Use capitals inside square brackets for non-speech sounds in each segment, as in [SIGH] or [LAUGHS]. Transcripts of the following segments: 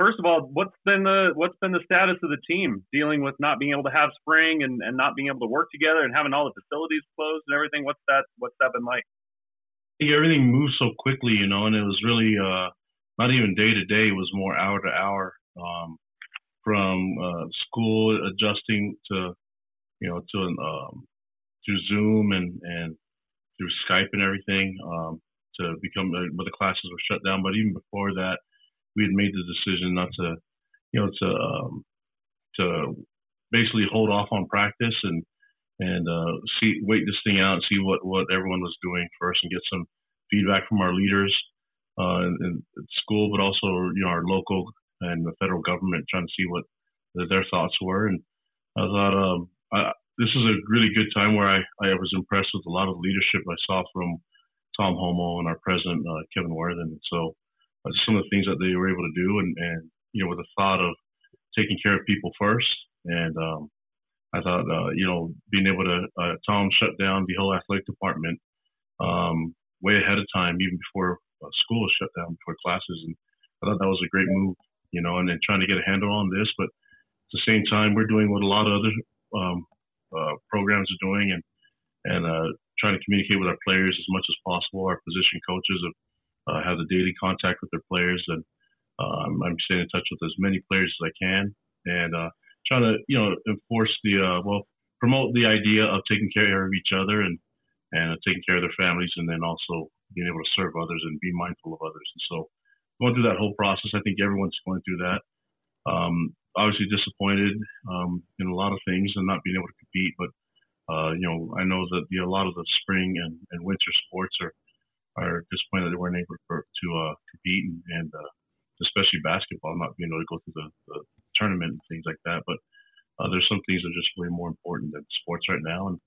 first of all, what's been the what's been the status of the team dealing with not being able to have spring and, and not being able to work together and having all the facilities closed and everything? What's that what's that been like? everything moved so quickly, you know, and it was really uh, not even day to day. It was more hour to hour. Um, from uh, school adjusting to, you know, to um, through Zoom and and through Skype and everything um, to become. Uh, but the classes were shut down. But even before that, we had made the decision not to, you know, to um, to basically hold off on practice and and uh, see wait this thing out and see what what everyone was doing first and get some feedback from our leaders uh, in, in school, but also you know our local and the federal government, trying to see what their thoughts were. And I thought um, I, this is a really good time where I, I was impressed with a lot of leadership I saw from Tom Holmoe and our president uh, Kevin Worthen. So uh, some of the things that they were able to do, and, and you know, with the thought of taking care of people first. And um, I thought, uh, you know, being able to, uh, Tom shut down the whole athletic department um, way ahead of time, even before uh, school was shut down, before classes. And I thought that was a great move, you know, and then trying to get a handle on this. But at the same time, we're doing what a lot of other um, uh, programs are doing and, and uh, trying to communicate with our players as much as possible. Our position coaches have uh, have the daily contact with their players, and um, I'm staying in touch with as many players as I can, and uh, trying to you know enforce the uh, well promote the idea of taking care of each other and and taking care of their families, and then also being able to serve others and be mindful of others. And so going through that whole process, I think everyone's going through that. Um, obviously disappointed um, in a lot of things and not being able to compete, but uh, you know I know that the, a lot of the spring and, and winter sports are are disappointed that they weren't able to, to uh, compete and, and uh, especially basketball, not being able to go through the, the tournament and things like that. But uh, there's some things that are just way more important than sports right now, and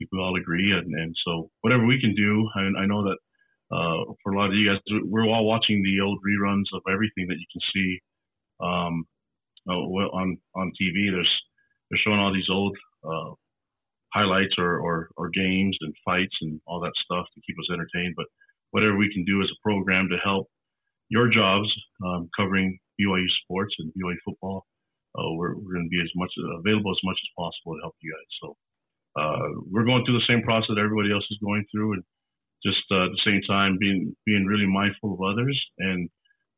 I we all agree. And, and so whatever we can do, I, I know that uh, for a lot of you guys, we're all watching the old reruns of everything that you can see um, uh, on on TV. There's they're showing all these old uh, highlights or, or, or games and fights and all that stuff to keep us entertained. But whatever we can do as a program to help your jobs um, covering BYU sports and BYU football. Uh, we're, we're going to be as much available as much as possible to help you guys. So uh, we're going through the same process that everybody else is going through, and just uh, at the same time being being really mindful of others and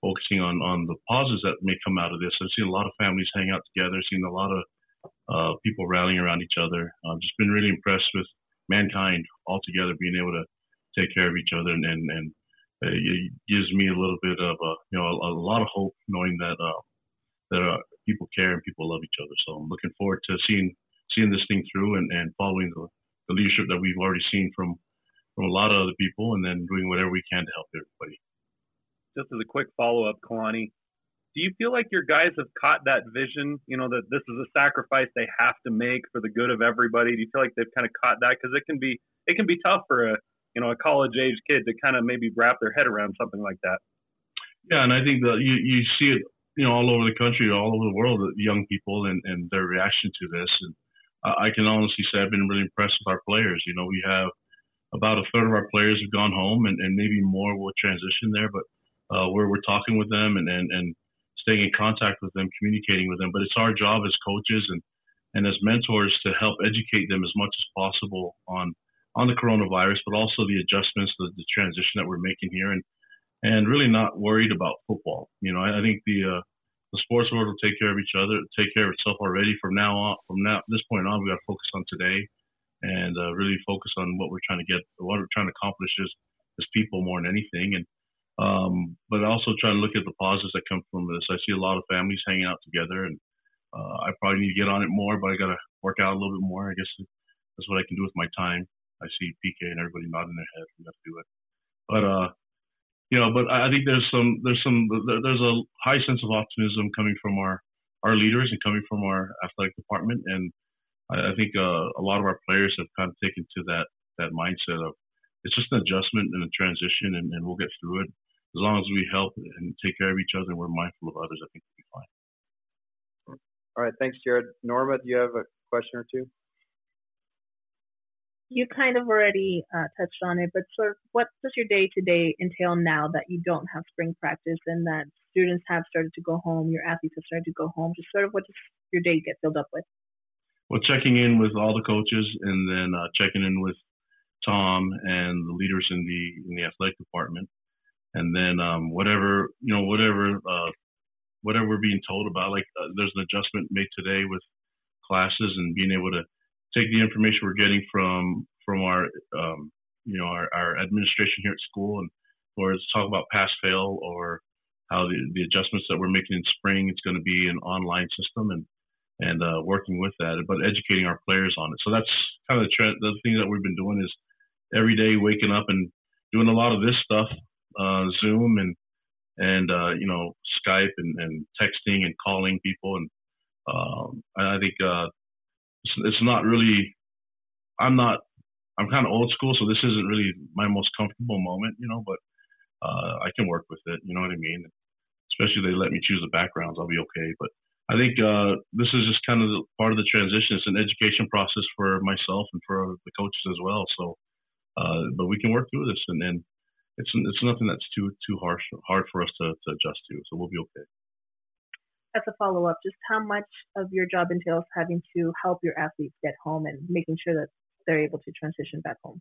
focusing on on the positives that may come out of this. I've seen a lot of families hang out together, seen a lot of uh, people rallying around each other. I've just been really impressed with mankind all together being able to take care of each other, and and, and uh, it gives me a little bit of a you know a, a lot of hope knowing that uh, that uh, people care and people love each other. So I'm looking forward to seeing seeing this thing through and, and following the, the leadership that we've already seen from from a lot of other people, and then doing whatever we can to help everybody. Just as a quick follow up, Kalani, do you feel like your guys have caught that vision? You know that this is a sacrifice they have to make for the good of everybody. Do you feel like they've kind of caught that? Because it can be it can be tough for a you know a college age kid to kind of maybe wrap their head around something like that. Yeah, and I think that you you see it you know all over the country, all over the world, young people and and their reaction to this. And I can honestly say I've been really impressed with our players. You know, we have about a third of our players have gone home, and, and maybe more will transition there. But uh, we're we're talking with them and, and and staying in contact with them, communicating with them. But it's our job as coaches and and as mentors to help educate them as much as possible on on the coronavirus, but also the adjustments, the, the transition that we're making here, and and really not worried about football. You know, I, I think the uh, the sports world will take care of each other, take care of itself already. From now on, from now this point on, we got to focus on today, and uh, really focus on what we're trying to get, what we're trying to accomplish as as people more than anything, and um, but also trying to look at the positives that come from this. I see a lot of families hanging out together, and uh, I probably need to get on it more, but I got to work out a little bit more. I guess that's what I can do with my time. I see PK and everybody nodding their head. We got to do it. But uh, you know, but I think there's some there's some there's a high sense of optimism coming from our our leaders and coming from our athletic department, and I, I think uh, a lot of our players have kind of taken to that that mindset of it's just an adjustment and a transition, and, and we'll get through it. As long as we help and take care of each other and we're mindful of others, I think we'll be fine. All right, thanks, Jared. Norma, do you have a question or two? You kind of already uh, touched on it, but sort of what does your day to day entail now that you don't have spring practice and that students have started to go home, your athletes have started to go home? Just sort of what does your day get filled up with? Well, checking in with all the coaches and then uh, checking in with Tom and the leaders in the in the athletic department, and then um, whatever you know, whatever uh, whatever we're being told about. Like uh, there's an adjustment made today with classes and being able to take the information we're getting from from our um, you know our, our administration here at school and or it's talk about pass fail or how the, the adjustments that we're making in spring it's going to be an online system and and uh, working with that but educating our players on it. So that's kind of the trend the thing that we've been doing is every day waking up and doing a lot of this stuff uh, zoom and and uh, you know skype and, and texting and calling people and um, I think uh, it's, it's not really. I'm not. I'm kind of old school, so this isn't really my most comfortable moment, you know. But uh, I can work with it. You know what I mean? Especially they let me choose the backgrounds, I'll be okay. But I think uh, this is just kind of the, part of the transition. It's an education process for myself and for the coaches as well. So, uh, but we can work through this, and then it's it's nothing that's too too harsh hard for us to, to adjust to. So we'll be okay as a follow up, just how much of your job entails having to help your athletes get home and making sure that they're able to transition back home?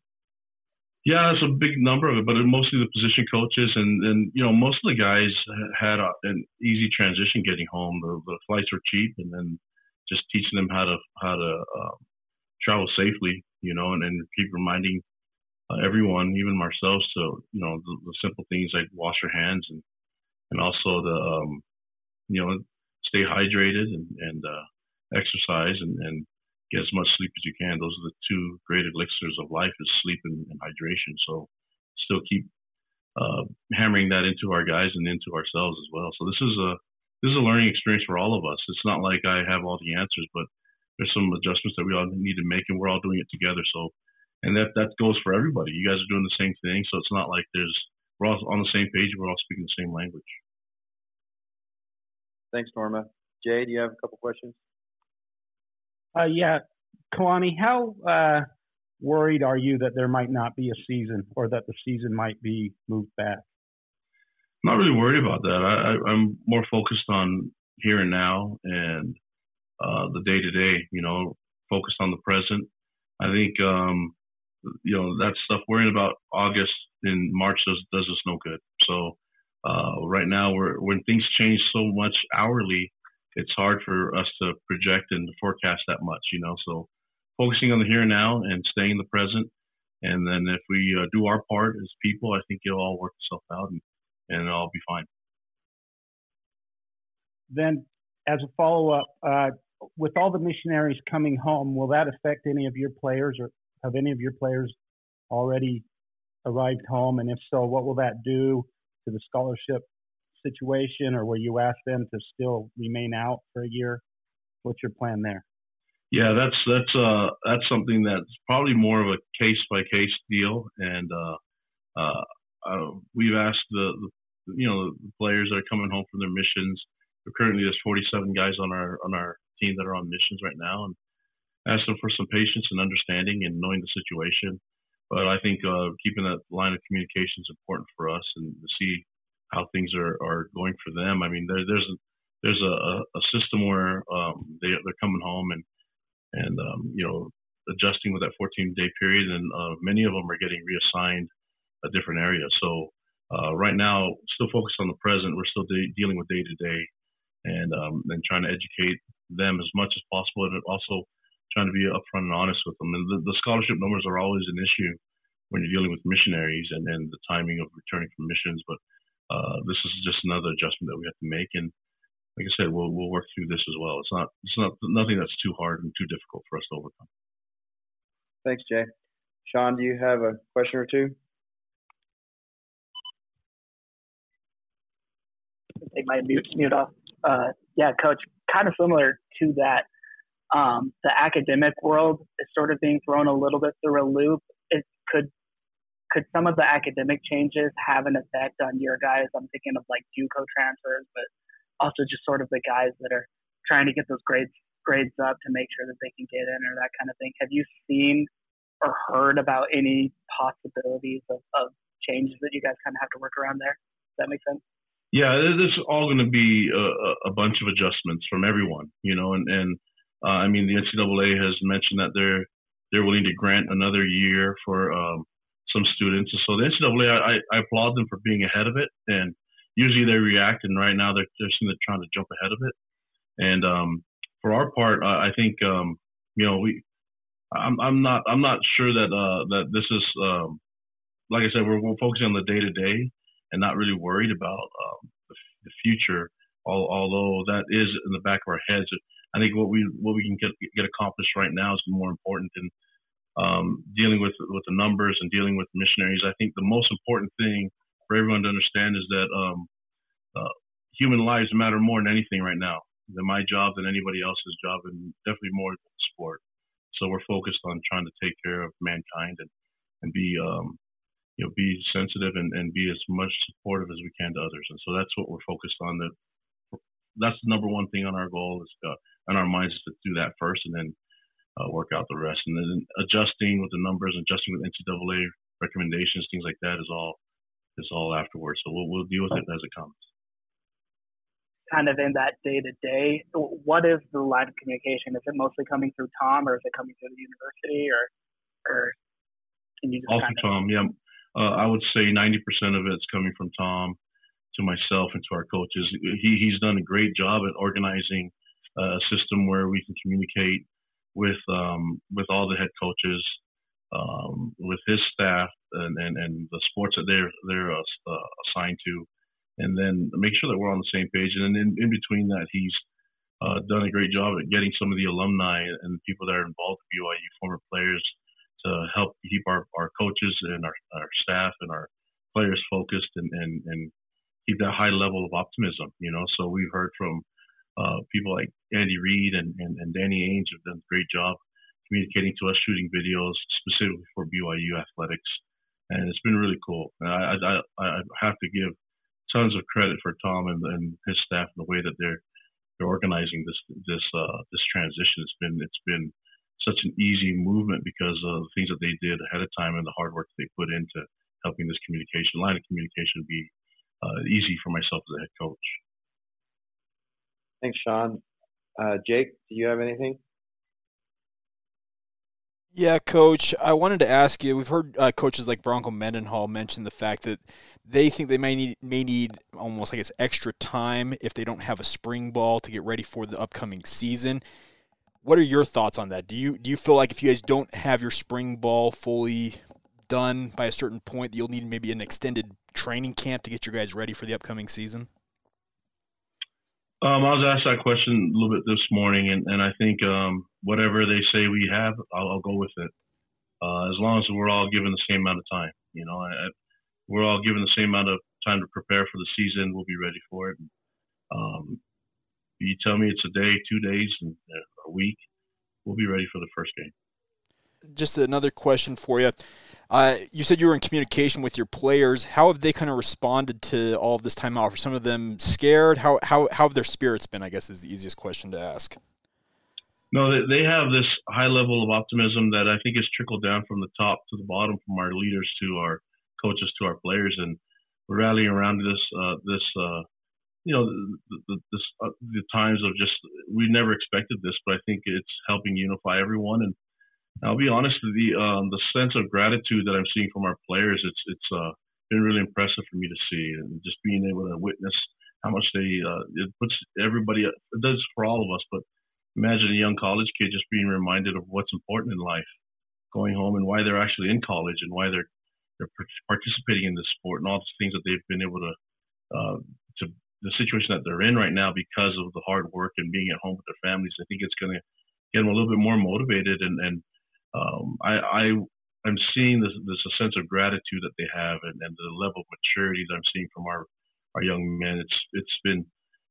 Yeah, it's a big number of it, but mostly the position coaches and, and you know most of the guys had a, an easy transition getting home. The, the flights were cheap, and then just teaching them how to how to uh, travel safely, you know, and, and keep reminding uh, everyone, even ourselves, to you know the, the, simple things like wash your hands and and also the um, you know stay hydrated and, and uh, exercise and, and get as much sleep as you can. Those are the two great elixirs of life is sleep and, and hydration. So still keep uh, hammering that into our guys and into ourselves as well. So this is a this is a learning experience for all of us. It's not like I have all the answers, but there's some adjustments that we all need to make, and we're all doing it together. So, and that that goes for everybody. You guys are doing the same thing, so it's not like there's we're all on the same page. We're all speaking the same language. Thanks, Norma. Jay, do you have a couple questions? Uh, yeah, Kalani, how uh, worried are you that there might not be a season or that the season might be moved back? I'm not really worried about that. I, am more focused on here and now and uh, the day to day. You know, focused on the present. I think um, you know that stuff. Worrying about August and March does does us no good. So uh, right now, when things change so much hourly, it's hard for us to project and forecast that much, you know. So focusing on the here and now and staying in the present, and then if we uh, do our part as people, I think it'll all work itself out and, and it'll all be fine. Then, as a follow up, uh, with all the missionaries coming home, will that affect any of your players, or have any of your players already arrived home? And if so, what will that do to the scholarship situation, or will you ask them to still remain out for a year? What's your plan there? Yeah, that's that's uh that's something that's probably more of a case by case deal, and uh, uh, uh, we've asked the, the you know the players that are coming home from their missions. Currently, there's 47 guys on our on our team that are on missions right now, and ask them for some patience and understanding and knowing the situation. But I think uh, keeping that line of communication is important for us and to see how things are, are going for them. I mean, there, there's a, there's a, a system where um, they they're coming home and and um, you know adjusting with that 14 day period, and uh, many of them are getting reassigned a different area. So uh, right now, still focused on the present. We're still de- dealing with day to day, and um, and trying to educate them as much as possible, and also trying to be upfront and honest with them. And the, the scholarship numbers are always an issue when you're dealing with missionaries and, and the timing of returning from missions. But uh, this is just another adjustment that we have to make. And like I said, we'll we'll work through this as well. It's not it's not nothing that's too hard and too difficult for us to overcome. Thanks, Jay. Sean, do you have a question or two? Take my mute, mute off. Uh, yeah, Coach, kind of similar to that um, the academic world is sort of being thrown a little bit through a loop. It could could some of the academic changes have an effect on your guys? I'm thinking of like JUCO transfers, but also just sort of the guys that are trying to get those grades grades up to make sure that they can get in or that kind of thing. Have you seen or heard about any possibilities of, of changes that you guys kind of have to work around there? Does that make sense? Yeah, this is all going to be a, a, bunch of adjustments from everyone, you know, and, and uh, I mean the NCAA has mentioned that they're they're willing to grant another year for um, some students. So the NCAA, I, I applaud them for being ahead of it, and usually they react, and right now they're they're trying to jump ahead of it. And um, for our part, I think um, you know we I'm I'm not I'm not sure that uh, that this is um, like I said we're, we're focusing on the day to day and not really worried about um, the, the future. although that is in the back of our heads, I think what we what we can get get accomplished right now is more important than um, dealing with with the numbers and dealing with missionaries. I think the most important thing for everyone to understand is that um, uh, human lives matter more than anything right now. Than my job, than anybody else's job, and definitely more than sport. So we're focused on trying to take care of mankind and and be um, you know be sensitive and, and be as much supportive as we can to others. And so that's what we're focused on. That that's the number one thing on our goal is uh, on our minds is to do that first, and then uh, work out the rest. And then adjusting with the numbers, adjusting with NCAA recommendations, things like that is all is all afterwards. So we'll we'll deal with it as it comes kind of in that day to day, what is the line of communication? Is it mostly coming through Tom, or is it coming through the university, or or can you just all through Tom? Yeah, uh, I would say 90% of it's coming from Tom to myself and to our coaches. He he's done a great job at organizing a system where we can communicate with um, with all the head coaches, um, with his staff, and, and, and the sports that they're they're uh, assigned to and then make sure that we're on the same page. And then in, in between that, he's uh, done a great job at getting some of the alumni and the people that are involved with BYU, former players, to help keep our, our coaches and our, our staff and our players focused and, and, and keep that high level of optimism, you know. So we've heard from uh, people like Andy Reid and, and, and Danny Ainge have done a great job communicating to us, shooting videos specifically for BYU athletics. And it's been really cool. I, I, I have to give tons of credit for Tom and, and his staff and the way that they're they're organizing this this uh, this transition. It's been it's been such an easy movement because of the things that they did ahead of time and the hard work they put into helping this communication line of communication be uh, easy for myself as a head coach. Thanks, Sean. Uh, Jake, do you have anything? Yeah, coach. I wanted to ask you. We've heard uh, coaches like Bronco Mendenhall mention the fact that they think they may need may need almost, I guess, extra time if they don't have a spring ball to get ready for the upcoming season. What are your thoughts on that? Do you do you feel like if you guys don't have your spring ball fully done by a certain point, that you'll need maybe an extended training camp to get your guys ready for the upcoming season? Um, I was asked that question a little bit this morning, and, and I think um, whatever they say we have, I'll, I'll go with it. Uh, as long as we're all given the same amount of time, you know, I, we're all given the same amount of time to prepare for the season. We'll be ready for it. Um, you tell me it's a day, two days, and a week, we'll be ready for the first game. Just another question for you. Uh, you said you were in communication with your players. How have they kind of responded to all of this time off? Are some of them scared? How how how have their spirits been? I guess is the easiest question to ask. No, they have this high level of optimism that I think has trickled down from the top to the bottom, from our leaders to our coaches to our players, and we're rallying around this uh, this uh, you know the, the, this, uh, the times of just we never expected this, but I think it's helping unify everyone and I'll be honest, the um, the sense of gratitude that I'm seeing from our players, it's it's uh, been really impressive for me to see, and just being able to witness how much they uh, it puts everybody. It does for all of us, but imagine a young college kid just being reminded of what's important in life, going home and why they're actually in college and why they're they're participating in this sport and all the things that they've been able to uh, to the situation that they're in right now because of the hard work and being at home with their families. I think it's going to get them a little bit more motivated and and um, I, I I'm seeing this this a sense of gratitude that they have and, and the level of maturity that I'm seeing from our our young men. It's it's been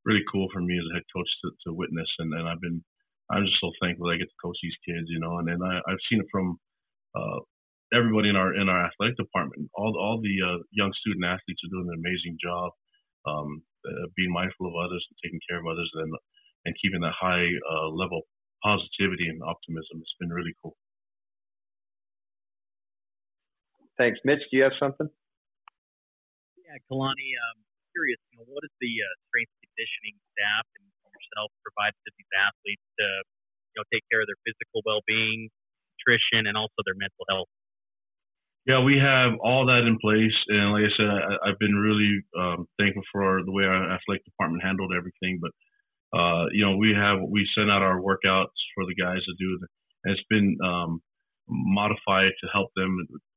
really cool for me as a head coach to, to witness and, and I've been I'm just so thankful that I get to coach these kids, you know, and, and I, I've seen it from uh, everybody in our in our athletic department. All all the uh, young student athletes are doing an amazing job, um, uh, being mindful of others and taking care of others, and and keeping that high uh, level of positivity and optimism. It's been really cool. Thanks, Mitch. Do you have something? Yeah, Kalani. Um, curious. You know, what is the uh, strength conditioning staff and yourself provide to these athletes to, you know, take care of their physical well-being, nutrition, and also their mental health? Yeah, we have all that in place, and like I said, I, have been really um, thankful for the way our athletic department handled everything. But uh, you know, we have we send out our workouts for the guys to do, and it's been um, modified to help them,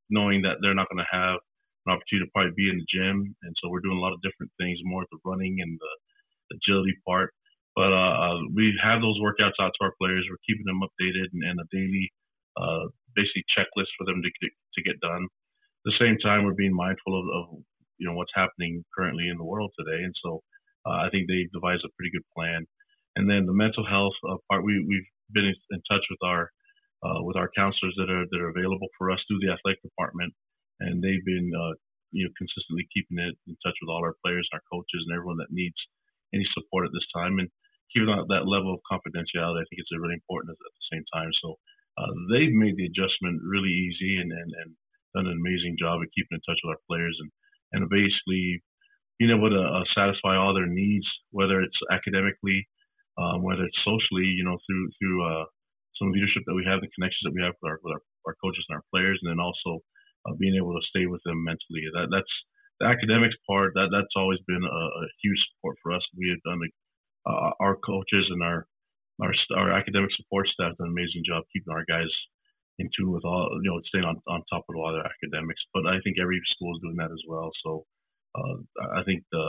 knowing that they're not going to have an opportunity to probably be in the gym, and so we're doing a lot of different things, more the running and the agility part. But uh, uh, we have those workouts out to our players. We're keeping them updated and, and a daily, uh, basically checklist for them to get, to get done. At the same time, we're being mindful of, of you know what's happening currently in the world today, and so uh, I think they devised a pretty good plan. And then the mental health uh, part, we we've been in, in touch with our uh, with our counselors that are that are available for us through the athletic department, and they've been uh, you know consistently keeping it in touch with all our players, our coaches, and everyone that needs any support at this time. And keeping that, that level of confidentiality, I think it's really important at the same time. So uh, they've made the adjustment really easy and, and, and done an amazing job of keeping in touch with our players and, and basically being able to uh, satisfy all their needs, whether it's academically, um, whether it's socially, you know, through through uh, some leadership that we have, the connections that we have with our, with our, our coaches and our players, and then also uh, being able to stay with them mentally. That that's the academics part. That that's always been a, a huge support for us. We have done uh, our coaches and our our our academic support staff done an amazing job keeping our guys in tune with all you know staying on, on top of a lot of their academics. But I think every school is doing that as well. So uh, I think the,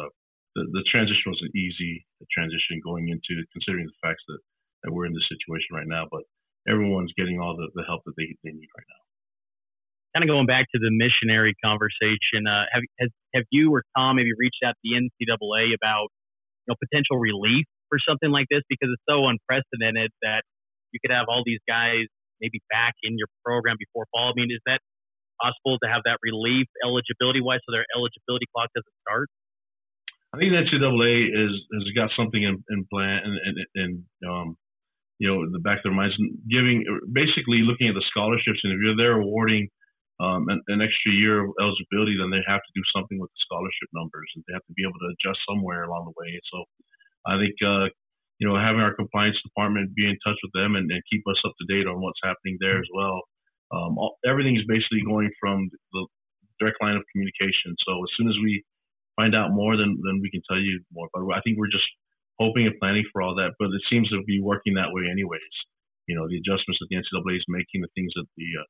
the, the transition was an easy transition going into considering the facts that, that we're in this situation right now. But everyone's getting all the, the help that they, they need right now. Kind of going back to the missionary conversation, uh, have has, have you or Tom maybe reached out to the NCAA about you know, potential relief for something like this because it's so unprecedented that you could have all these guys maybe back in your program before fall. I mean, is that possible to have that relief eligibility wise so their eligibility clock doesn't start? I think the NCAA is has got something in, in plan and, and, and um, you know, the back of their minds, giving basically looking at the scholarships, and if you're there awarding um, an, an, extra year of eligibility, then they have to do something with the scholarship numbers, and they have to be able to adjust somewhere along the way. So, I think uh, you know having our compliance department be in touch with them and, and keep us up to date on what's happening there as well. Um, all, everything is basically going from the direct line of communication. So as soon as we find out more, then then we can tell you more. But I think we're just hoping and planning for all that. But it seems to be working that way anyways. You know, the adjustments that the NCAA is making, the things that the uh,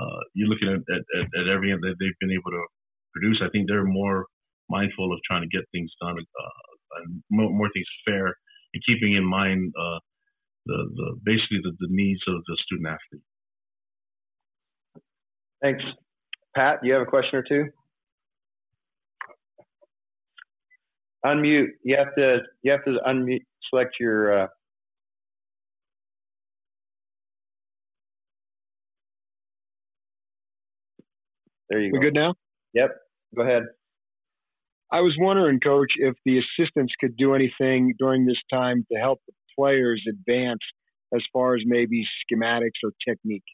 uh, you're looking at, at, at, everything that they've been able to produce. I think they're more mindful of trying to get things done uh, and more, more, things fair and keeping in mind uh, the, the basically the, the needs of the student athlete. Thanks, Pat. You have a question or two? Unmute. You have to. You have to unmute. Select your uh, There you go. We good now? Yep. Go ahead. I was wondering, Coach, if the assistants could do anything during this time to help the players advance as far as maybe schematics or technique.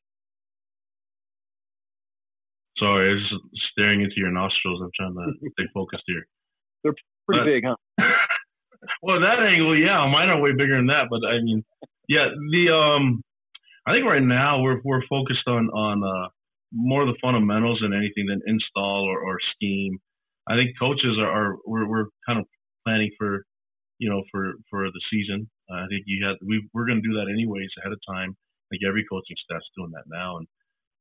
Sorry, I was staring into your nostrils. I'm trying to stay focused here. [LAUGHS] They're pretty but, big, huh? [LAUGHS] well, that angle, yeah, mine are way bigger than that. But I mean, yeah, the um, I think right now we're we're focused on on uh, more of the fundamentals than anything than install or, or scheme. I think coaches are, are we're, we're kind of planning for, you know, for, for the season. Uh, I think you had, we we're going to do that anyways ahead of time. Like every coaching staff's doing that now. And,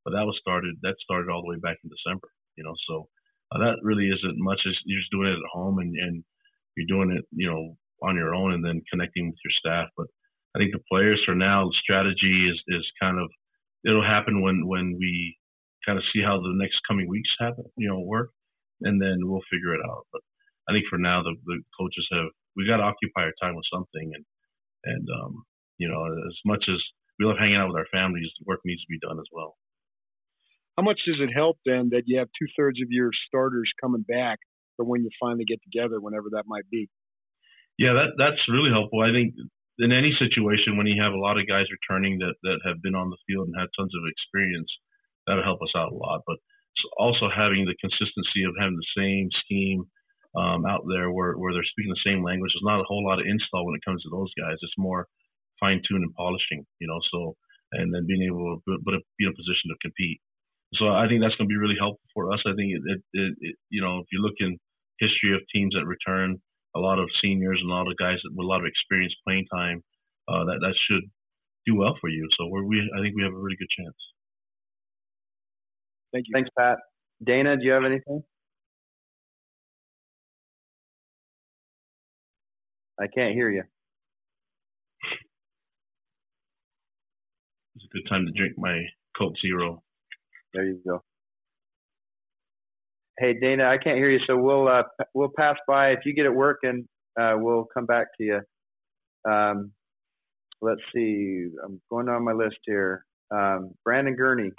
but that was started, that started all the way back in December, you know, so uh, that really isn't much as you're just doing it at home and, and you're doing it, you know, on your own and then connecting with your staff. But I think the players for now, the strategy is, is kind of, it'll happen when, when we kind of see how the next coming weeks happen, you know, work, and then we'll figure it out. But I think for now, the, the coaches have we got to occupy our time with something, and and um, you know, as much as we love hanging out with our families, work needs to be done as well. How much does it help then that you have two thirds of your starters coming back for when you finally get together, whenever that might be? Yeah, that that's really helpful. I think in any situation when you have a lot of guys returning that that have been on the field and had tons of experience, that'll help us out a lot. But also having the consistency of having the same scheme um, out there where, where they're speaking the same language. There's not a whole lot of install when it comes to those guys. It's more fine tune and polishing, you know. So and then being able to but be in a position to compete. So I think that's going to be really helpful for us. I think it, it, it, it you know if you look in history of teams that return, a lot of seniors and a lot of guys with a lot of experience playing time, uh, that that should do well for you. So we're, we I think we have a really good chance. Thank you. Thanks, Pat. Dana, do you have anything? I can't hear you. It's a good time to drink my Coke Zero. There you go. Hey Dana, I can't hear you, so we'll uh, we'll pass by. If you get it working, uh, we'll come back to you. Um, let's see. I'm going on my list here. Um, Brandon Gurney.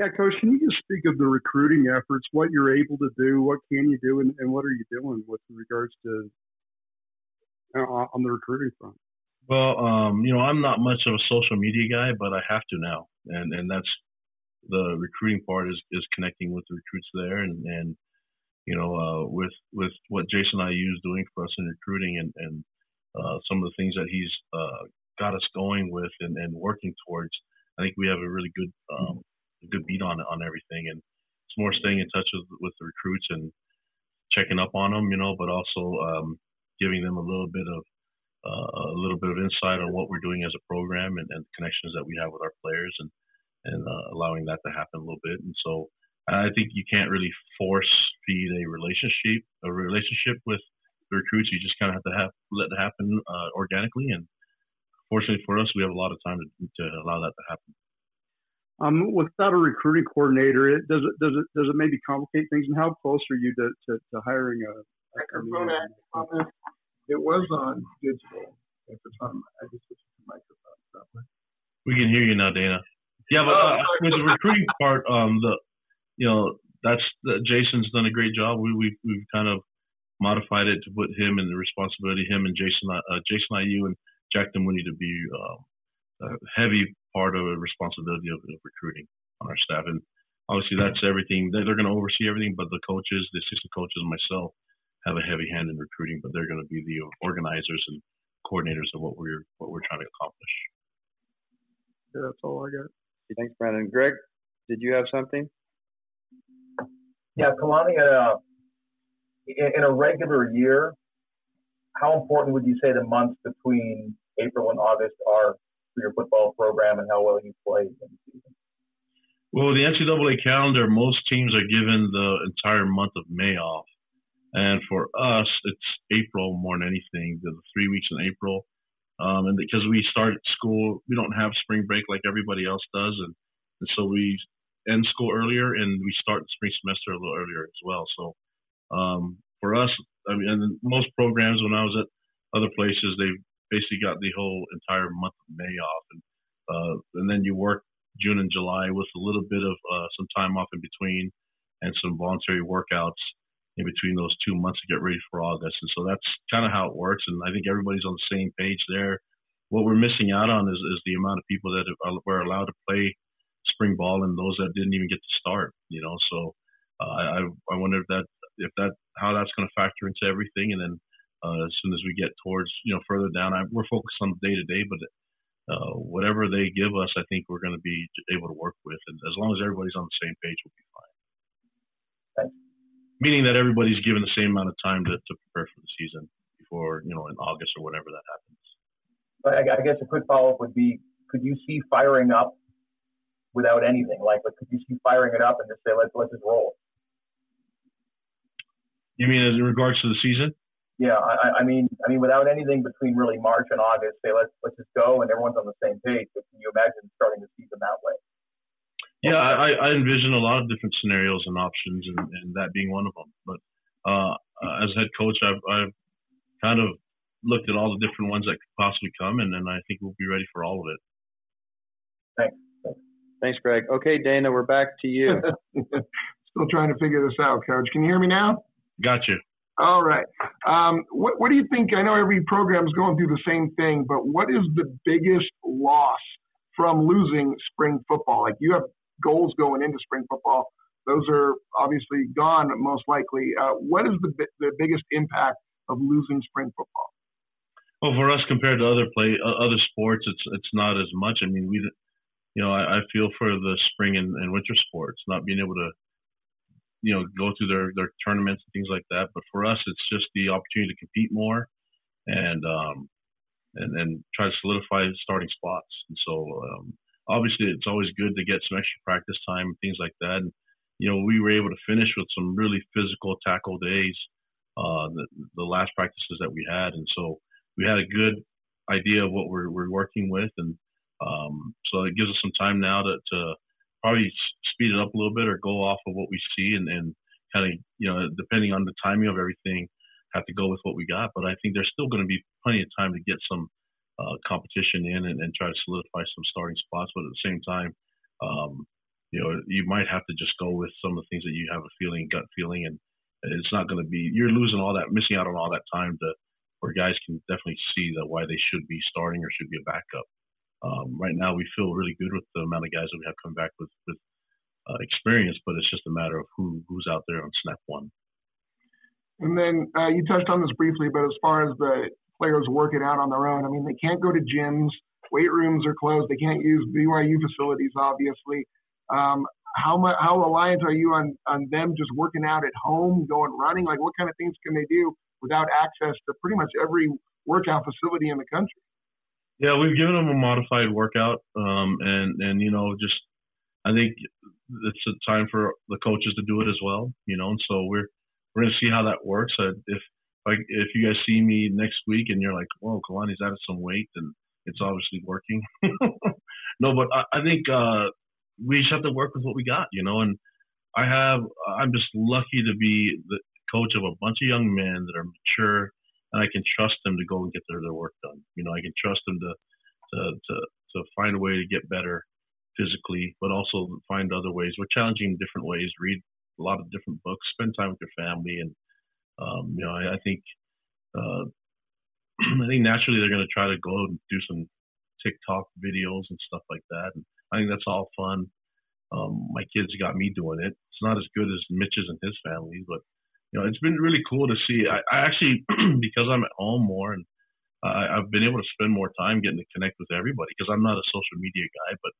Yeah, Coach, can you just speak of the recruiting efforts, what you're able to do, what can you do, and, and what are you doing with regards to uh, on the recruiting front? Well, um, you know, I'm not much of a social media guy, but I have to now, and and that's the recruiting part is is connecting with the recruits there, and and you know, uh, with with what Jason IU is doing for us in recruiting, and and uh, some of the things that he's uh, got us going with and, and working towards, I think we have a really good um, good beat on on everything, and it's more staying in touch with with the recruits and checking up on them, you know, but also um, giving them a little bit of uh, a little bit of insight on what we're doing as a program and, and connections that we have with our players and and uh, allowing that to happen a little bit. And so I think you can't really force feed a relationship a relationship with the recruits. You just kind of have to have let it happen uh, organically. And fortunately for us, we have a lot of time to, to allow that to happen. Um, without a recruiting coordinator, it does it does it does it maybe complicate things? And how close are you to, to, to hiring a, a it was on digital at the time. I just switched to microphone. So. We can hear you now, Dana. Yeah, but uh, with the recruiting part, um, the you know that's the, Jason's done a great job. We we we've kind of modified it to put him in the responsibility, him and Jason, uh, Jason IU and Jack Demooney to be um, a heavy part of the responsibility of, of recruiting on our staff. And obviously, that's everything. They're, they're going to oversee everything, but the coaches, the assistant coaches, and myself have a heavy hand in recruiting, but they're going to be the organizers and coordinators of what we're what we're trying to accomplish. Yeah, that's all I got. Thanks, Brandon. Greg, did you have something? Yeah, Kalani, uh, in a regular year, how important would you say the months between April and August are for your football program and how well you play in the season? Well, the NCAA calendar, most teams are given the entire month of May off. And for us, it's April more than anything, the three weeks in April. Um, and because we start school, we don't have spring break like everybody else does. And, and so we end school earlier and we start the spring semester a little earlier as well. So um, for us, I mean, and most programs, when I was at other places, they basically got the whole entire month of May off. And, uh, and then you work June and July with a little bit of uh, some time off in between and some voluntary workouts in between those two months to get ready for August. And so that's kind of how it works. And I think everybody's on the same page there. What we're missing out on is, is the amount of people that are, were allowed to play spring ball and those that didn't even get to start. You know, so uh, I I wonder if that if that how that's going to factor into everything. And then uh, as soon as we get towards you know further down, I, we're focused on day to day, but uh, whatever they give us, I think we're going to be able to work with. And as long as everybody's on the same page, we'll be fine. Meaning that everybody's given the same amount of time to, to prepare for the season before you know in August or whatever that happens. I guess a quick follow up would be: Could you see firing up without anything? Like, but could you see firing it up and just say, "Let's let's just roll"? You mean in regards to the season? Yeah, I, I mean, I mean, without anything between really March and August, say let's let's just go and everyone's on the same page. But can you imagine starting the season that way? Yeah, I, I envision a lot of different scenarios and options, and, and that being one of them. But uh, as head coach, I've, I've kind of looked at all the different ones that could possibly come, and then I think we'll be ready for all of it. Thanks. Thanks, Greg. Okay, Dana, we're back to you. [LAUGHS] Still trying to figure this out, Coach. Can you hear me now? Got you. All right. Um, what, what do you think? I know every program is going through the same thing, but what is the biggest loss from losing spring football? Like you have goals going into spring football. Those are obviously gone most likely. Uh, what is the the biggest impact of losing spring football? Well, for us compared to other play uh, other sports, it's it's not as much. I mean, we, you know, I, I feel for the spring and, and winter sports not being able to, you know, go through their their tournaments and things like that. But for us, it's just the opportunity to compete more, and um, and and try to solidify starting spots. And so, um, obviously, it's always good to get some extra practice time and things like that. And you know, we were able to finish with some really physical tackle days, uh, the, the last practices that we had, and so we had a good idea of what we're, we're working with, and um, so it gives us some time now to, to probably speed it up a little bit or go off of what we see, and, and kind of you know depending on the timing of everything, have to go with what we got. But I think there's still going to be plenty of time to get some uh, competition in and, and try to solidify some starting spots. But at the same time, um, you know, you might have to just go with some of the things that you have a feeling, gut feeling, and it's not going to be you're losing all that, missing out on all that time to where guys can definitely see that why they should be starting or should be a backup. Um, right now, we feel really good with the amount of guys that we have come back with with uh, experience, but it's just a matter of who who's out there on snap one. And then uh, you touched on this briefly, but as far as the players working out on their own, I mean, they can't go to gyms, weight rooms are closed, they can't use BYU facilities, obviously. Um, how much how reliant are you on on them just working out at home, going running? Like, what kind of things can they do without access to pretty much every workout facility in the country. Yeah, we've given them a modified workout, um, and and you know just I think it's a time for the coaches to do it as well, you know. And so we're we're gonna see how that works. Uh, if like if you guys see me next week and you're like, "Whoa, Kalani's added some weight," and it's obviously working. [LAUGHS] no, but I, I think uh, we just have to work with what we got, you know. And I have I'm just lucky to be the, coach of a bunch of young men that are mature, and I can trust them to go and get their, their work done. You know, I can trust them to to to to find a way to get better physically, but also find other ways. We're challenging different ways. Read a lot of different books. Spend time with your family, and um, you know, I, I think uh, [CLEARS THROAT] I think naturally they're going to try to go and do some TikTok videos and stuff like that. And I think that's all fun. Um, my kids got me doing it. It's not as good as Mitch's and his family, but you know, it's been really cool to see. I, I actually, [CLEARS THROAT] because I'm at home more and uh, I've been able to spend more time getting to connect with everybody because I'm not a social media guy, but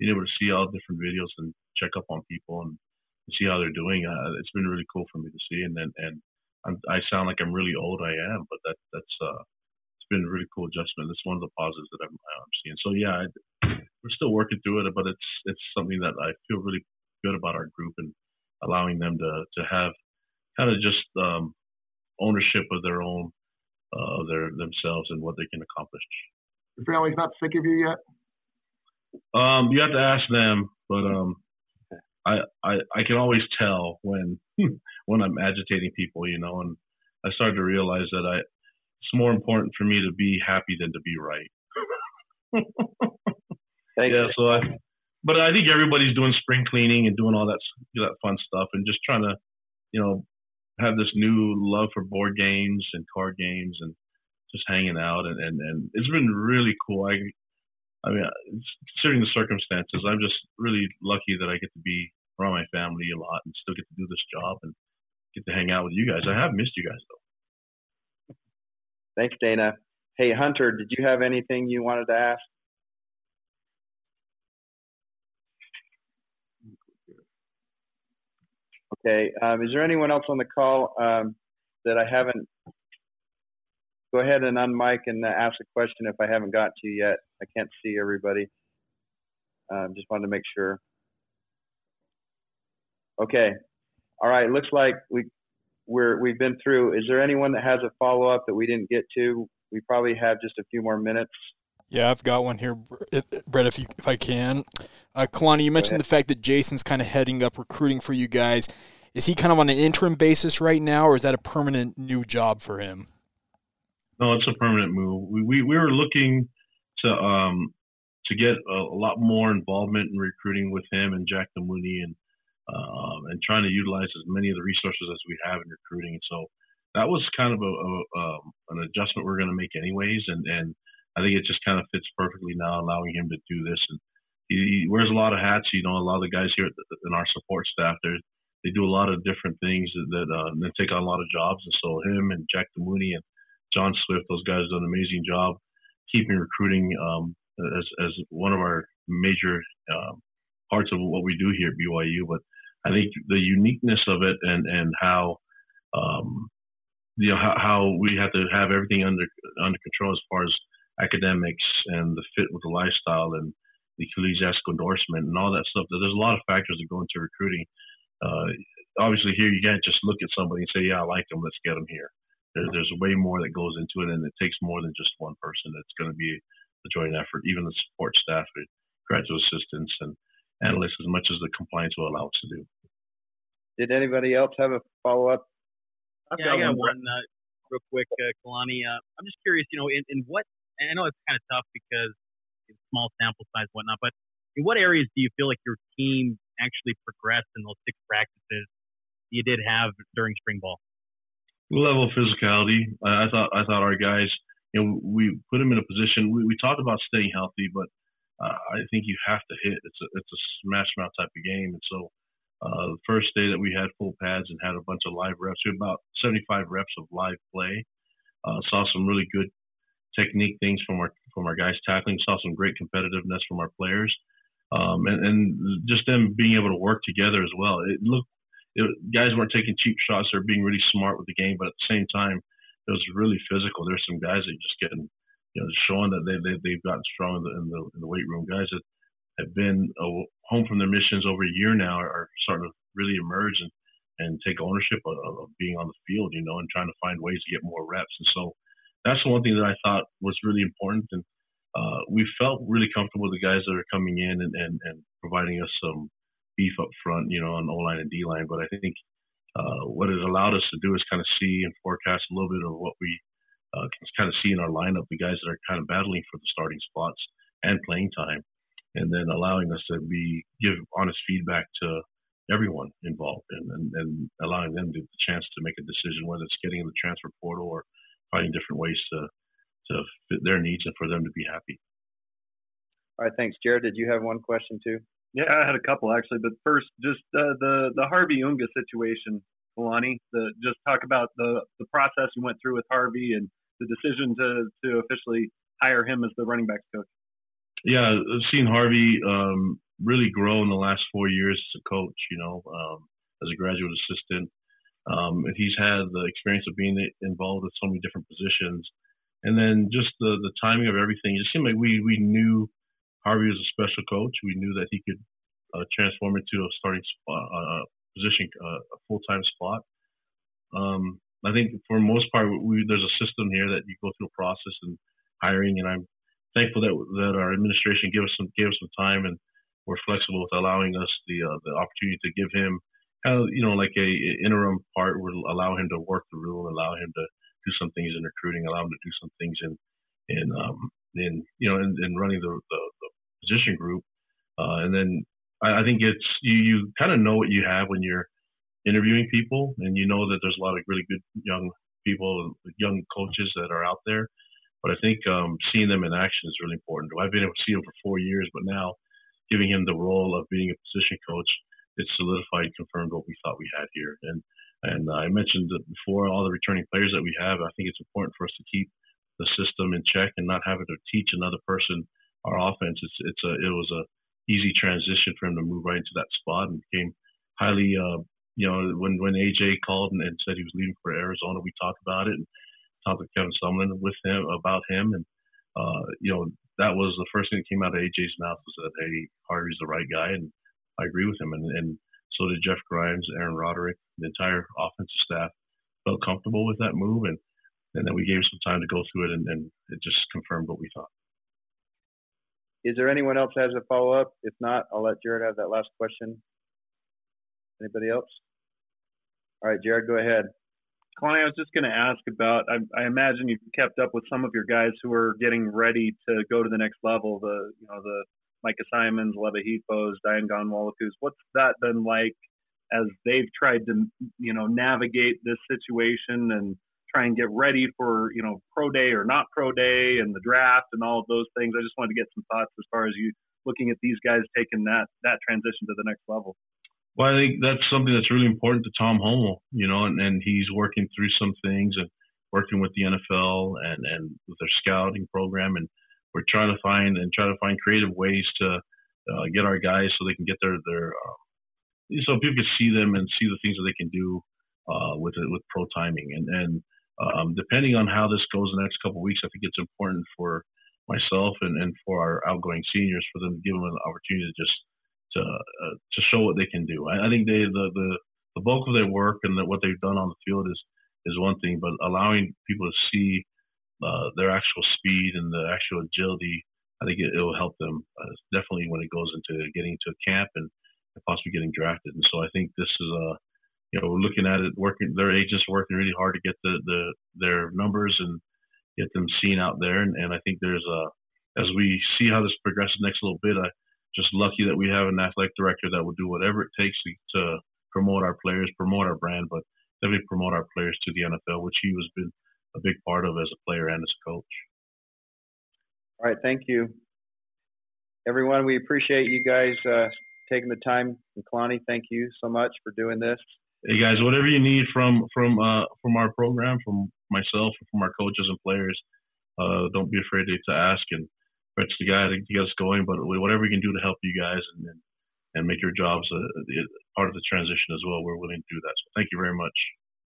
being able to see all different videos and check up on people and see how they're doing, uh, it's been really cool for me to see. And then, and I'm, I sound like I'm really old. I am, but that that's uh, it's been a really cool adjustment. It's one of the positives that I'm, I'm seeing. So yeah, I, we're still working through it, but it's it's something that I feel really good about our group and allowing them to to have kind of just um, ownership of their own uh, their themselves and what they can accomplish. Your family's not sick of you yet. Um, you have to ask them, but um, I, I I can always tell when [LAUGHS] when I'm agitating people, you know, and I started to realize that I it's more important for me to be happy than to be right. [LAUGHS] yeah, so I, but I think everybody's doing spring cleaning and doing all that that fun stuff and just trying to, you know, have this new love for board games and card games and just hanging out and, and, and it's been really cool. I I mean, considering the circumstances, I'm just really lucky that I get to be around my family a lot and still get to do this job and get to hang out with you guys. I have missed you guys though. Thanks, Dana. Hey, Hunter, did you have anything you wanted to ask? Okay. Um, is there anyone else on the call um, that I haven't? Go ahead and unmic and uh, ask a question if I haven't got to you yet. I can't see everybody. Um, just wanted to make sure. Okay. All right. Looks like we we're we've been through. Is there anyone that has a follow up that we didn't get to? We probably have just a few more minutes. Yeah, I've got one here, Brett. If you if I can, uh, Kalani, you mentioned the fact that Jason's kind of heading up recruiting for you guys. Is he kind of on an interim basis right now, or is that a permanent new job for him? No, it's a permanent move. We we, we were looking to um to get a, a lot more involvement in recruiting with him and Jack Mooney and um, and trying to utilize as many of the resources as we have in recruiting. So that was kind of a, a um, an adjustment we're going to make anyways, and and I think it just kind of fits perfectly now, allowing him to do this. And he, wears a lot of hats. You know, a lot of the guys here in our support staff, they they do a lot of different things that, that uh, they take on a lot of jobs. And so him and Jack Mooney and John Swift, those guys done an amazing job keeping recruiting um, as as one of our major uh, parts of what we do here at BYU. But I think the uniqueness of it and and how um, you know how, how we have to have everything under under control as far as academics and the fit with the lifestyle and the ecclesiastical endorsement and all that stuff. There's a lot of factors that go into recruiting. Uh, obviously, here you can't just look at somebody and say, "Yeah, I like them. Let's get them here." There, there's way more that goes into it, and it takes more than just one person. It's going to be a joint effort. Even the support staff, graduate assistants, and analysts, as much as the compliance will allow us to do. Did anybody else have a follow up? Yeah, I got one uh, real quick, uh, Kalani. Uh, I'm just curious, you know, in, in what, I know it's kind of tough because it's small sample size and whatnot, but in what areas do you feel like your team actually progressed in those six practices you did have during spring ball? Level of physicality. I, I thought I thought our guys, you know, we put them in a position. We, we talked about staying healthy, but uh, I think you have to hit. It's a it's a smash mouth type of game, and so uh, the first day that we had full pads and had a bunch of live reps, we had about 75 reps of live play. Uh, saw some really good technique things from our from our guys tackling. Saw some great competitiveness from our players, um, and, and just them being able to work together as well. It looked it, guys weren't taking cheap shots; they're being really smart with the game. But at the same time, it was really physical. There's some guys that just getting, you know, showing that they, they they've gotten strong in the, in the, in the weight room. Guys that have been uh, home from their missions over a year now are, are starting to really emerge and and take ownership of, of being on the field, you know, and trying to find ways to get more reps. And so that's the one thing that I thought was really important. And uh, we felt really comfortable with the guys that are coming in and, and, and providing us some beef up front, you know, on O line and D line. But I think uh, what it allowed us to do is kind of see and forecast a little bit of what we uh, can kind of see in our lineup, the guys that are kind of battling for the starting spots and playing time, and then allowing us to be give honest feedback to everyone involved and, and, and allowing them the chance to make a decision whether it's getting in the transfer portal or finding different ways to to fit their needs and for them to be happy. All right, thanks, Jared. Did you have one question too? Yeah, I had a couple actually, but first, just uh, the the Harvey Unga situation, Kalani. The just talk about the the process you went through with Harvey and the decision to to officially hire him as the running backs coach. Yeah, I've seen Harvey um, really grow in the last four years as a coach. You know, um, as a graduate assistant, um, and he's had the experience of being involved with so many different positions, and then just the the timing of everything. It just seemed like we we knew Harvey was a special coach. We knew that he could uh, transform into a starting spot, uh, position, uh, a full time spot. Um, I think for most part, we, there's a system here that you go through a process and hiring, and I'm thankful that that our administration gave us some gave us some time and we're flexible with allowing us the uh, the opportunity to give him kind you know like a, a interim part would allow him to work the room, allow him to do some things in recruiting, allow him to do some things in in um, in you know in, in running the, the position group. Uh, and then I, I think it's you, you kind of know what you have when you're interviewing people, and you know that there's a lot of really good young people, young coaches that are out there. But I think um, seeing them in action is really important. I've been able to see them for four years, but now giving him the role of being a position coach, it solidified, confirmed what we thought we had here. And and I mentioned before, all the returning players that we have, I think it's important for us to keep the system in check and not having to teach another person our offense. It's it's a it was a easy transition for him to move right into that spot and became highly uh, you know when when AJ called and, and, said he was leaving for Arizona, we talked about it and talked to Kevin Sumlin with him about him and uh, you know that was the first thing that came out of AJ's mouth was that hey Harvey's the right guy and I agree with him and, and so did Jeff Grimes, Aaron Roderick, the entire offensive staff felt comfortable with that move and and then we gave him some time to go through it and, and it just confirmed what we thought. Is there anyone else has a follow up? If not, I'll let Jared have that last question. Anybody else? All right, Jared, go ahead. Kalani, I was just going to ask about. I, I, imagine you've kept up with some of your guys who are getting ready to go to the next level. The you know the Micah Simons, Leva Hifos, Dayan Ghanwolokus. What's that been like as they've tried to you know navigate this situation and try and get ready for you know pro day or not pro day and the draft and all of those things. I just wanted to get some thoughts as far as you looking at these guys taking that that transition to the next level. Well, I think that's something that's really important to Tom Holmoe, you know, and, and he's working through some things and working with the NFL and, and with their scouting program. And we're trying to find and try to find creative ways to uh, get our guys so they can get their, their, uh, so people can see them and see the things that they can do uh, with with pro timing. And, and um, depending on how this goes in the next couple weeks, I think it's important for myself and, and for our outgoing seniors for them to give them an opportunity to just to uh, to show what they can do. I, I think they the, the the bulk of their work and the, what they've done on the field is is one thing, but allowing people to see uh, their actual speed and the actual agility, I think it, it will help them uh, definitely when it goes into getting to camp and possibly getting drafted. And so I think this is a, you know, looking at it, working their agents working really hard to get the, the their numbers and get them seen out there. And, and I think there's a, as we see how this progresses next little bit, I just lucky that we have an athletic director that will do whatever it takes to, to promote our players, promote our brand, but definitely promote our players to the NFL, which he has been a big part of as a player and as a coach. All right, thank you, everyone. We appreciate you guys uh, taking the time. And Kalani, thank you so much for doing this. Hey guys, whatever you need from from uh, from our program, from myself, from our coaches and players, uh, don't be afraid to, to ask. And Brett's the guy to get us going. But whatever we can do to help you guys and and, and make your jobs a, a part of the transition as well, we're willing to do that. So thank you very much.